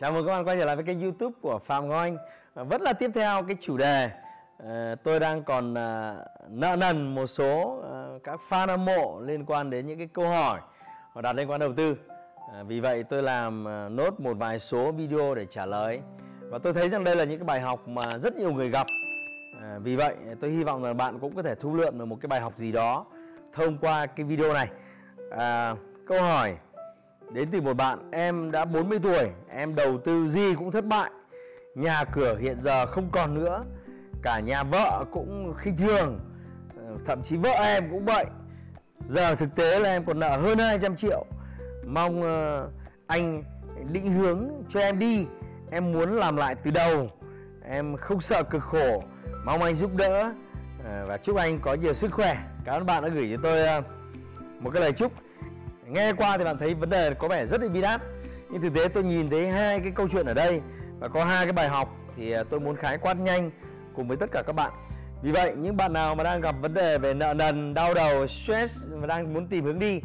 Chào mừng các bạn quay trở lại với kênh YouTube của Phạm Ngọc Anh. À, vẫn là tiếp theo cái chủ đề à, tôi đang còn à, nợ nần một số các fan hâm mộ liên quan đến những cái câu hỏi họ đặt liên quan đầu tư. Vì vậy tôi làm nốt một vài số video để trả lời và tôi thấy rằng đây là những cái bài học mà rất nhiều người gặp. Vì vậy tôi hy vọng là bạn cũng có thể thu lượm được một cái bài học gì đó thông qua cái video này. À, câu hỏi Đến từ một bạn, em đã 40 tuổi, em đầu tư gì cũng thất bại. Nhà cửa hiện giờ không còn nữa. Cả nhà vợ cũng khinh thường. Ờ, thậm chí vợ em cũng vậy. Giờ thực tế là em còn nợ hơn 200 triệu. Mong ờ, anh định hướng cho em đi. Em muốn làm lại từ đầu. Em không sợ cực khổ. Mong anh giúp đỡ ờ, và chúc anh có nhiều sức khỏe. Cảm ơn bạn đã gửi cho tôi một cái lời chúc nghe qua thì bạn thấy vấn đề có vẻ rất là bi đát. Nhưng thực tế tôi nhìn thấy hai cái câu chuyện ở đây và có hai cái bài học thì à, tôi muốn khái quát nhanh cùng với tất cả các bạn. Vì vậy, những bạn nào mà đang gặp vấn đề về nợ nần, đau đầu, stress và đang muốn tìm hướng đi,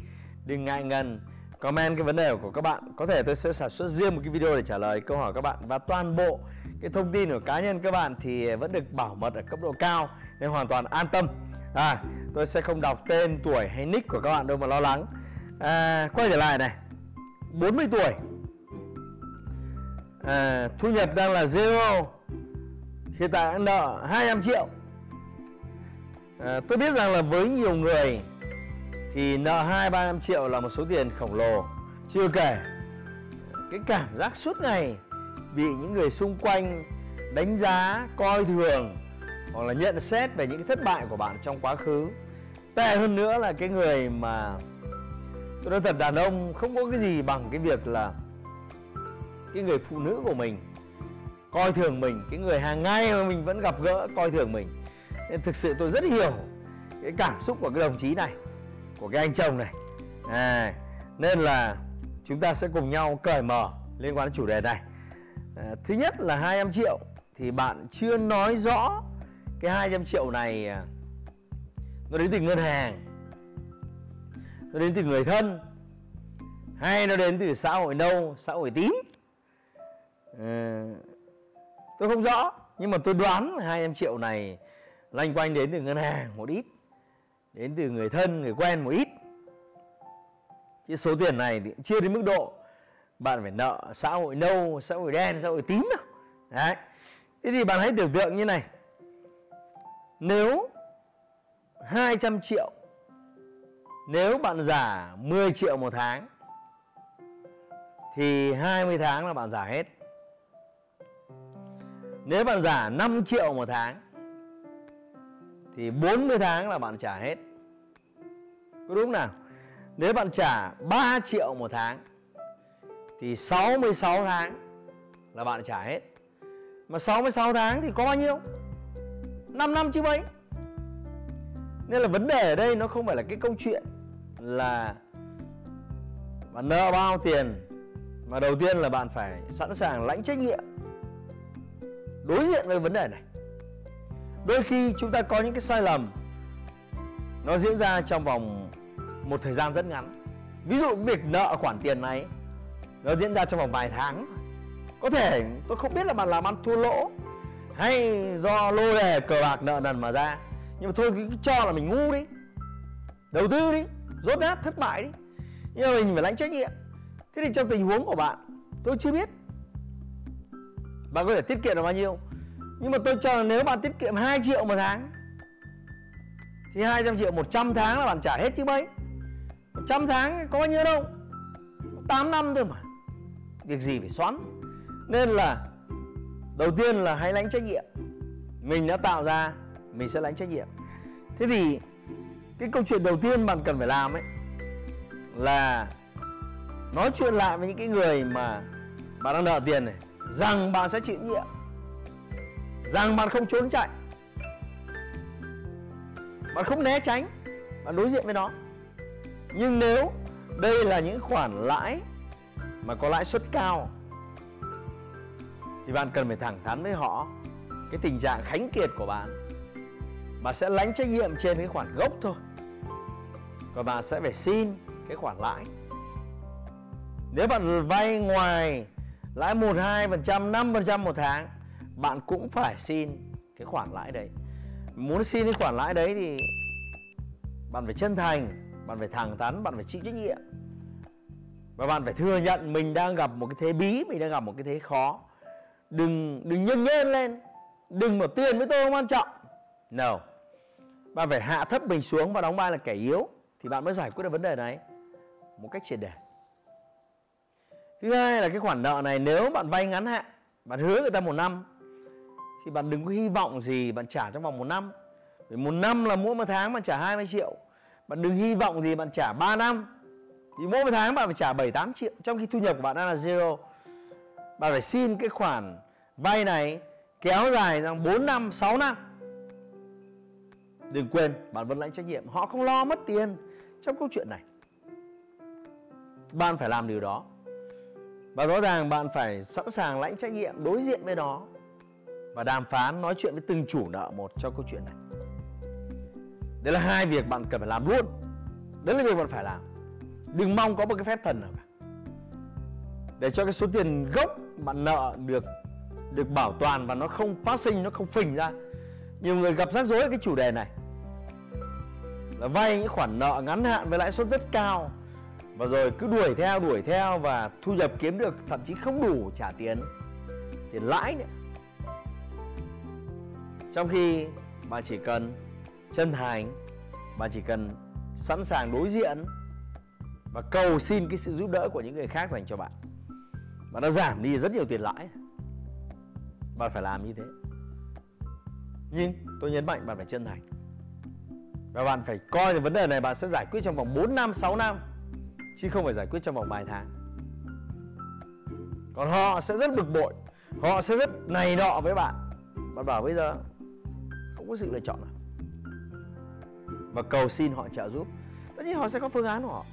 đừng ngại ngần comment cái vấn đề của các bạn. Có thể tôi sẽ sản xuất riêng một cái video để trả lời câu hỏi các bạn. Và toàn bộ cái thông tin của cá nhân các bạn thì à, vẫn được bảo mật ở cấp độ cao nên hoàn toàn an tâm. À tôi sẽ không đọc tên, tuổi hay nick của các bạn đâu mà lo lắng à, quay trở lại này. 40 tuổi. À, thu nhập đang là zero. Hiện tại đang nợ 25 triệu. À, tôi biết rằng là với nhiều người thì nợ 2 300 triệu là một số tiền khổng lồ. Chưa kể cái cảm giác suốt ngày bị những người xung quanh đánh giá coi thường hoặc là nhận xét về những cái thất bại của bạn trong quá khứ. Tệ hơn nữa là cái người mà tôi nói thật đàn ông không có cái gì bằng cái việc là cái người phụ nữ của mình coi thường mình cái người hàng ngày mà mình vẫn gặp gỡ coi thường mình. Nên thực sự tôi rất hiểu cái cảm xúc của cái đồng chí này của cái anh chồng này. À, nên là chúng ta sẽ cùng nhau cởi mở liên quan đến chủ đề này. À, thứ nhất là 200 triệu thì bạn chưa nói rõ cái 200 triệu này à, nó đến từ ngân hàng nó đến từ người thân hay nó đến từ xã hội nâu xã hội tím? À, tôi không rõ nhưng mà tôi đoán 200 triệu này lanh quanh đến từ ngân hàng một ít đến từ người thân người quen một ít. Chứ số tiền này thì chưa đến mức độ bạn phải nợ xã hội nâu xã hội đen xã hội tím đâu. Đấy. Thế thì bạn hãy tưởng tượng như này. Nếu 200 triệu nếu bạn giả 10 triệu một tháng, thì 20 tháng là bạn giả hết. Nếu bạn giả 5 triệu một tháng, thì 40 tháng là bạn trả hết. Có đúng nào? Nếu bạn trả 3 triệu một tháng, thì 66 tháng là bạn trả hết. Mà 66 tháng thì có bao nhiêu? 5 năm chứ mấy. Nên là vấn đề ở đây nó không phải là cái câu chuyện là bạn nợ bao tiền, mà đầu tiên là bạn phải sẵn sàng lãnh trách nhiệm đối diện với vấn đề này. Đôi khi chúng ta có những cái sai lầm, nó diễn ra trong vòng một thời gian rất ngắn. Ví dụ việc nợ khoản tiền này, nó diễn ra trong vòng vài tháng. Có thể tôi không biết là bạn làm ăn thua lỗ hay do lô đề cờ bạc nợ nần mà ra nhưng mà thôi, cứ cho là mình ngu đi. Đầu tư đi, rốt nát, thất bại đi. Nhưng mà mình phải lãnh trách nhiệm. Thế thì trong tình huống của bạn, tôi chưa biết bạn có thể tiết kiệm được bao nhiêu. Nhưng mà tôi cho là nếu bạn tiết kiệm 2 triệu một tháng, thì 200 triệu 100 tháng là bạn trả hết chứ mấy. 100 tháng có bao nhiêu đâu? 8 năm thôi mà. Việc gì phải xoắn? Nên là, đầu tiên là hãy lãnh trách nhiệm. Mình đã tạo ra mình sẽ lãnh trách nhiệm. Thế thì cái câu chuyện đầu tiên bạn cần phải làm ấy là nói chuyện lại với những cái người mà bạn đang nợ tiền này, rằng bạn sẽ chịu nhiệm, rằng bạn không trốn chạy, bạn không né tránh, bạn đối diện với nó. Nhưng nếu đây là những khoản lãi mà có lãi suất cao, thì bạn cần phải thẳng thắn với họ cái tình trạng khánh kiệt của bạn bạn sẽ lãnh trách nhiệm trên cái khoản gốc thôi. Còn bạn sẽ phải xin cái khoản lãi. Nếu bạn vay ngoài lãi 1, 2%, 5% một tháng bạn cũng phải xin cái khoản lãi đấy. Muốn xin cái khoản lãi đấy thì bạn phải chân thành bạn phải thẳng thắn bạn phải chịu trách nhiệm. Và bạn phải thừa nhận mình đang gặp một cái thế bí mình đang gặp một cái thế khó. Đừng đừng nhân nhân lên. Đừng mà tiền với tôi không quan trọng. No bạn phải hạ thấp mình xuống và đóng vai là kẻ yếu thì bạn mới giải quyết được vấn đề này. Một cách triệt để. Thứ hai là cái khoản nợ này, nếu bạn vay ngắn hạn, bạn hứa người ta một năm, thì bạn đừng có hy vọng gì bạn trả trong vòng một năm. Vì một năm là mỗi một tháng bạn trả 20 triệu. Bạn đừng hy vọng gì bạn trả 3 năm. Thì mỗi một tháng bạn phải trả 7 8 triệu. Trong khi thu nhập của bạn đang là zero. Bạn phải xin cái khoản vay này kéo dài sang 4 năm 6 năm đừng quên, bạn vẫn lãnh trách nhiệm. Họ không lo mất tiền trong câu chuyện này. Bạn phải làm điều đó. Và rõ ràng bạn phải sẵn sàng lãnh trách nhiệm đối diện với nó và đàm phán, nói chuyện với từng chủ nợ một cho câu chuyện này. Đấy là hai việc bạn cần phải làm luôn. Đấy là việc bạn phải làm. Đừng mong có một cái phép thần nào cả. Để cho cái số tiền gốc bạn nợ được được bảo toàn và nó không phát sinh, nó không phình ra. Nhiều người gặp rắc rối cái chủ đề này là vay những khoản nợ ngắn hạn với lãi suất rất cao. Và rồi cứ đuổi theo đuổi theo và thu nhập kiếm được thậm chí không đủ trả tiền tiền lãi nữa. Trong khi bạn chỉ cần chân thành bạn chỉ cần sẵn sàng đối diện và cầu xin cái sự giúp đỡ của những người khác dành cho bạn. Và nó giảm đi rất nhiều tiền lãi. Bạn phải làm như thế. Nhưng tôi nhấn mạnh bạn phải chân thành và bạn phải coi vấn đề này, bạn sẽ giải quyết trong vòng 4 năm 6 năm, chứ không phải giải quyết trong vòng vài tháng. Còn họ sẽ rất bực bội, họ sẽ rất này nọ với bạn. Bạn bảo bây giờ không có sự lựa chọn nào. Và cầu xin họ trợ giúp. Tất nhiên họ sẽ có phương án của họ.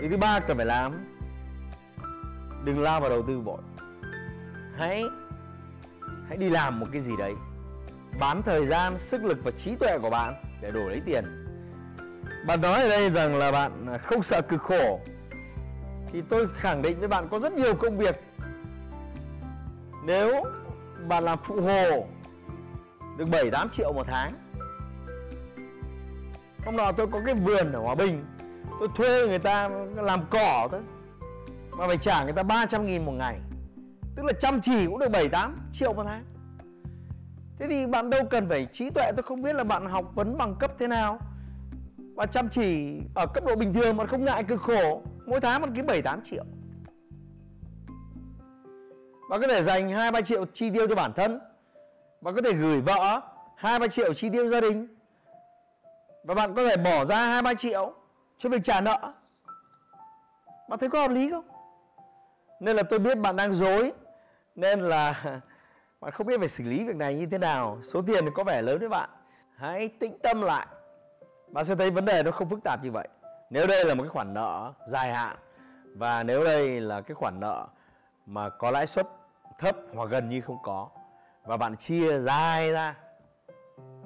Điều thứ ba cần phải làm, đừng lao vào đầu tư vội. Hãy hãy đi làm một cái gì đấy. Bán thời gian, sức lực và trí tuệ của bạn để đổi lấy tiền bạn nói ở đây rằng là bạn không sợ cực khổ thì tôi khẳng định với bạn có rất nhiều công việc nếu bạn làm phụ hồ được 7 8 triệu một tháng. Hôm nọ tôi có cái vườn ở Hòa Bình, tôi thuê người ta làm cỏ thôi. Mà phải trả người ta 300 nghìn một ngày. Tức là chăm chỉ cũng được 7 8 triệu một tháng. Thế thì bạn đâu cần phải trí tuệ tôi không biết là bạn học vấn bằng cấp thế nào. Bạn chăm chỉ ở cấp độ bình thường mà không ngại cực khổ, mỗi tháng bạn kiếm 7 8 triệu. Bạn có thể dành 2 3 triệu chi tiêu cho bản thân. Bạn có thể gửi vợ hai ba triệu chi tiêu gia đình. Và bạn có thể bỏ ra hai ba triệu cho việc trả nợ. Bạn thấy có hợp lý không? Nên là tôi biết bạn đang dối. Nên là bạn không biết phải xử lý việc này như thế nào. Số tiền có vẻ lớn với bạn. Hãy tĩnh tâm lại. Bạn sẽ thấy vấn đề nó không phức tạp như vậy. Nếu đây là một cái khoản nợ dài hạn, và nếu đây là cái khoản nợ mà có lãi suất thấp hoặc gần như không có, và bạn chia dài ra,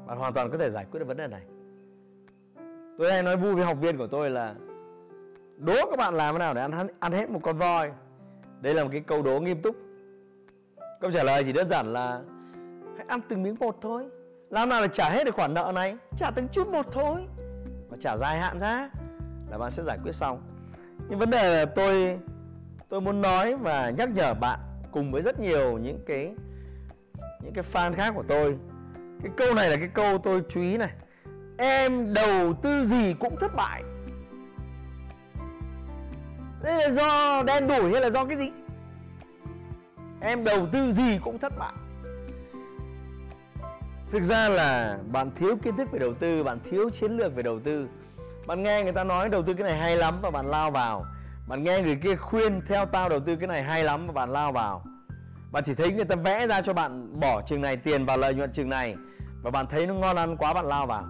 bạn hoàn toàn có thể giải quyết được vấn đề này. Tôi hay nói vui với học viên của tôi là, đố các bạn làm thế nào để ăn ăn hết một con voi? Đây là một cái câu đố nghiêm túc câu trả lời chỉ đơn giản là hãy ăn từng miếng một thôi. Làm nào để trả hết được khoản nợ này? Trả từng chút một thôi. Và trả dài hạn ra là bạn sẽ giải quyết xong nhưng vấn đề là tôi tôi muốn nói và nhắc nhở bạn cùng với rất nhiều những cái những cái fan khác của tôi. Cái câu này là cái câu tôi chú ý này. Em đầu tư gì cũng thất bại. Đây là do đen đủi hay là do cái gì? Em đầu tư gì cũng thất bại. Thực ra là bạn thiếu kiến thức về đầu tư, bạn thiếu chiến lược về đầu tư. Bạn nghe người ta nói đầu tư cái này hay lắm và bạn lao vào. Bạn nghe người kia khuyên theo tao đầu tư cái này hay lắm và bạn lao vào. Bạn chỉ thấy người ta vẽ ra cho bạn bỏ chừng này tiền vào lợi nhuận chừng này và bạn thấy nó ngon ăn quá bạn lao vào.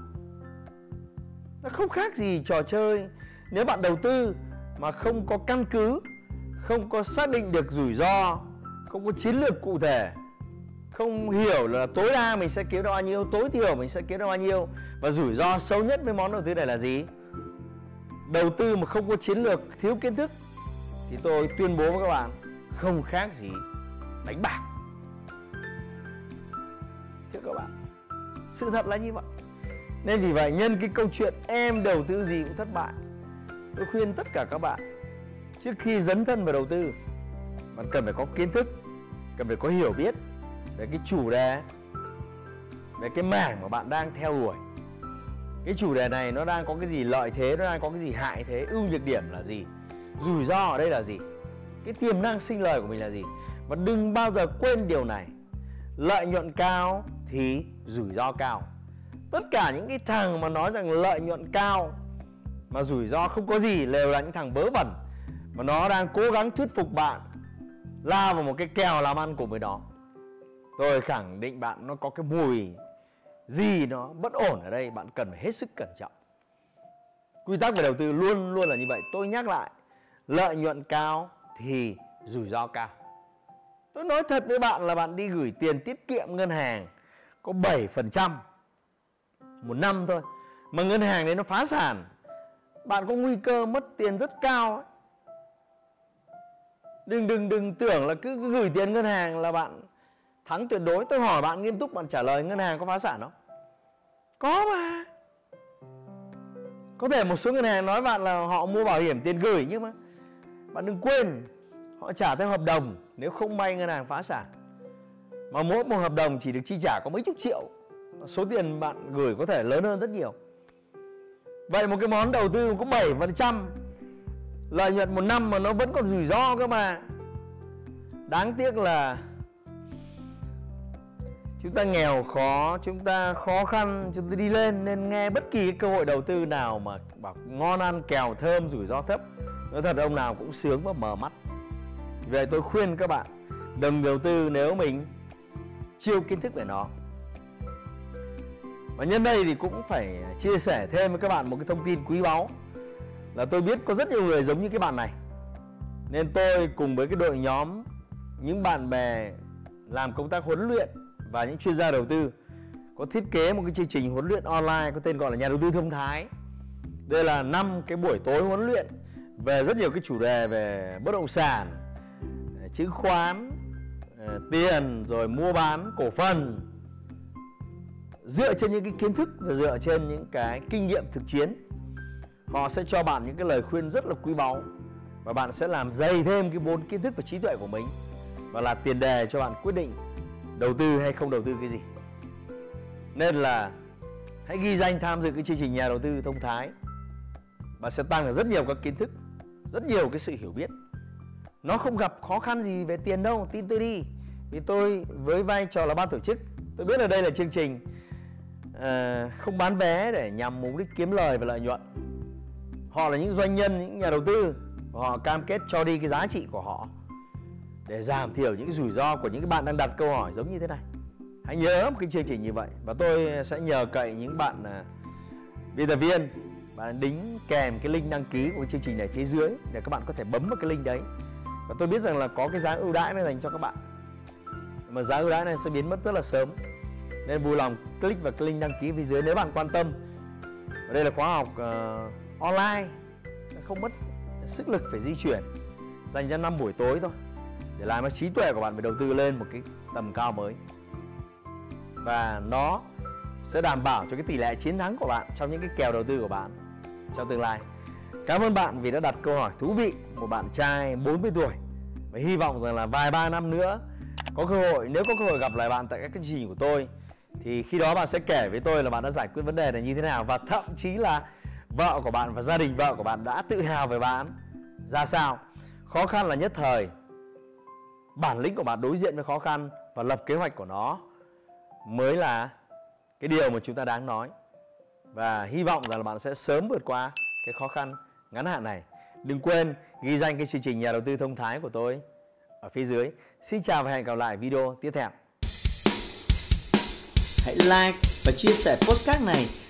Nó không khác gì trò chơi. Nếu bạn đầu tư mà không có căn cứ, không có xác định được rủi ro không có chiến lược cụ thể. Không hiểu là tối đa mình sẽ kiếm được bao nhiêu, tối thiểu mình sẽ kiếm được bao nhiêu. Và rủi ro sâu nhất với món đầu tư này là gì? Đầu tư mà không có chiến lược, thiếu kiến thức, thì tôi tuyên bố với các bạn, không khác gì đánh bạc. Thưa các bạn, sự thật là như vậy. Nên vì vậy, nhân cái câu chuyện em đầu tư gì cũng thất bại. Tôi khuyên tất cả các bạn, trước khi dấn thân vào đầu tư, bạn cần phải có kiến thức cần phải có hiểu biết về cái chủ đề, về cái mảng mà bạn đang theo đuổi. Cái chủ đề này nó đang có cái gì lợi thế, nó đang có cái gì hại thế, ưu nhược điểm là gì, rủi ro ở đây là gì, cái tiềm năng sinh lời của mình là gì. Và đừng bao giờ quên điều này, lợi nhuận cao thì rủi ro cao. Tất cả những cái thằng mà nói rằng lợi nhuận cao mà rủi ro không có gì, đều là những thằng vớ vẩn. Mà nó đang cố gắng thuyết phục bạn lao vào một cái kèo làm ăn của với nó tôi khẳng định bạn nó có cái mùi gì nó bất ổn ở đây, bạn cần phải hết sức cẩn trọng. Quy tắc về đầu tư luôn luôn là như vậy. Tôi nhắc lại, lợi nhuận cao thì rủi ro cao. Tôi nói thật với bạn là bạn đi gửi tiền tiết kiệm ngân hàng có 7% một năm thôi. Mà ngân hàng đấy nó phá sản. Bạn có nguy cơ mất tiền rất cao ấy đừng đừng đừng tưởng là cứ, cứ gửi tiền ngân hàng là bạn thắng tuyệt đối. Tôi hỏi bạn nghiêm túc bạn trả lời ngân hàng có phá sản không? Có mà. Có thể một số ngân hàng nói bạn là họ mua bảo hiểm tiền gửi nhưng mà bạn đừng quên họ trả theo hợp đồng nếu không may ngân hàng phá sản. Mà mỗi một hợp đồng chỉ được chi trả có mấy chục triệu. Số tiền bạn gửi có thể lớn hơn rất nhiều. Vậy một cái món đầu tư có 7% lợi nhuận một năm mà nó vẫn còn rủi ro cơ mà. Đáng tiếc là chúng ta nghèo khó, chúng ta khó khăn, chúng ta đi lên nên nghe bất kỳ cơ hội đầu tư nào mà bảo ngon ăn, kèo, thơm, rủi ro thấp nói thật ông nào cũng sướng và mở mắt. Vậy tôi khuyên các bạn, đừng đầu tư nếu mình chưa kiến thức về nó. Và nhân đây thì cũng phải chia sẻ thêm với các bạn một cái thông tin quý báu là tôi biết có rất nhiều người giống như cái bạn này. Nên tôi cùng với cái đội nhóm, những bạn bè làm công tác huấn luyện và những chuyên gia đầu tư, có thiết kế một cái chương trình huấn luyện online có tên gọi là nhà đầu tư thông thái. Đây là năm cái buổi tối huấn luyện về rất nhiều cái chủ đề về bất động sản chứng khoán ờ, tiền, rồi mua bán cổ phần. Dựa trên những cái kiến thức và dựa trên những cái kinh nghiệm thực chiến họ sẽ cho bạn những cái lời khuyên rất là quý báu và bạn sẽ làm dày thêm cái vốn kiến thức và trí tuệ của mình và là tiền đề cho bạn quyết định đầu tư hay không đầu tư cái gì. Nên là hãy ghi danh tham dự cái chương trình nhà đầu tư thông thái và sẽ tăng được rất nhiều các kiến thức rất nhiều cái sự hiểu biết. Nó không gặp khó khăn gì về tiền đâu tin tôi đi. Vì tôi với vai trò là ban tổ chức tôi biết là đây là chương trình uh, không bán vé để nhằm mục đích kiếm lời và lợi nhuận họ là những doanh nhân những nhà đầu tư và họ cam kết cho đi cái giá trị của họ để giảm thiểu những rủi ro của những bạn đang đặt câu hỏi giống như thế này. Hãy nhớ một cái chương trình như vậy và tôi sẽ nhờ cậy những bạn à, biên tập viên bạn đính kèm cái link đăng ký của chương trình này phía dưới để các bạn có thể bấm vào cái link đấy. Và tôi biết rằng là có cái giá ưu đãi này dành cho các bạn. Mà giá ưu đãi này sẽ biến mất rất là sớm. Nên vui lòng click vào cái link đăng ký phía dưới nếu bạn quan tâm. Và đây là khóa học uh, online. Không mất sức lực phải di chuyển. Dành cho năm buổi tối thôi. Để làm cho trí tuệ của bạn phải đầu tư lên một cái tầm cao mới. Và nó sẽ đảm bảo cho cái tỷ lệ chiến thắng của bạn trong những cái kèo đầu tư của bạn trong tương lai. Cảm ơn bạn vì đã đặt câu hỏi thú vị. Một bạn trai 40 tuổi. Và hy vọng rằng là vài ba năm nữa, có cơ hội, nếu có cơ hội gặp lại bạn tại các chương trình của tôi, thì khi đó bạn sẽ kể với tôi là bạn đã giải quyết vấn đề này như thế nào. Và thậm chí là vợ của bạn và gia đình vợ của bạn đã tự hào về bạn. Ra sao? Khó khăn là nhất thời. Bản lĩnh của bạn đối diện với khó khăn và lập kế hoạch của nó mới là cái điều mà chúng ta đáng nói. Và hy vọng rằng là bạn sẽ sớm vượt qua cái khó khăn ngắn hạn này. Đừng quên ghi danh cái chương trình nhà đầu tư thông thái của tôi ở phía dưới. Xin chào và hẹn gặp lại video tiếp theo. Hãy like và chia sẻ postcard này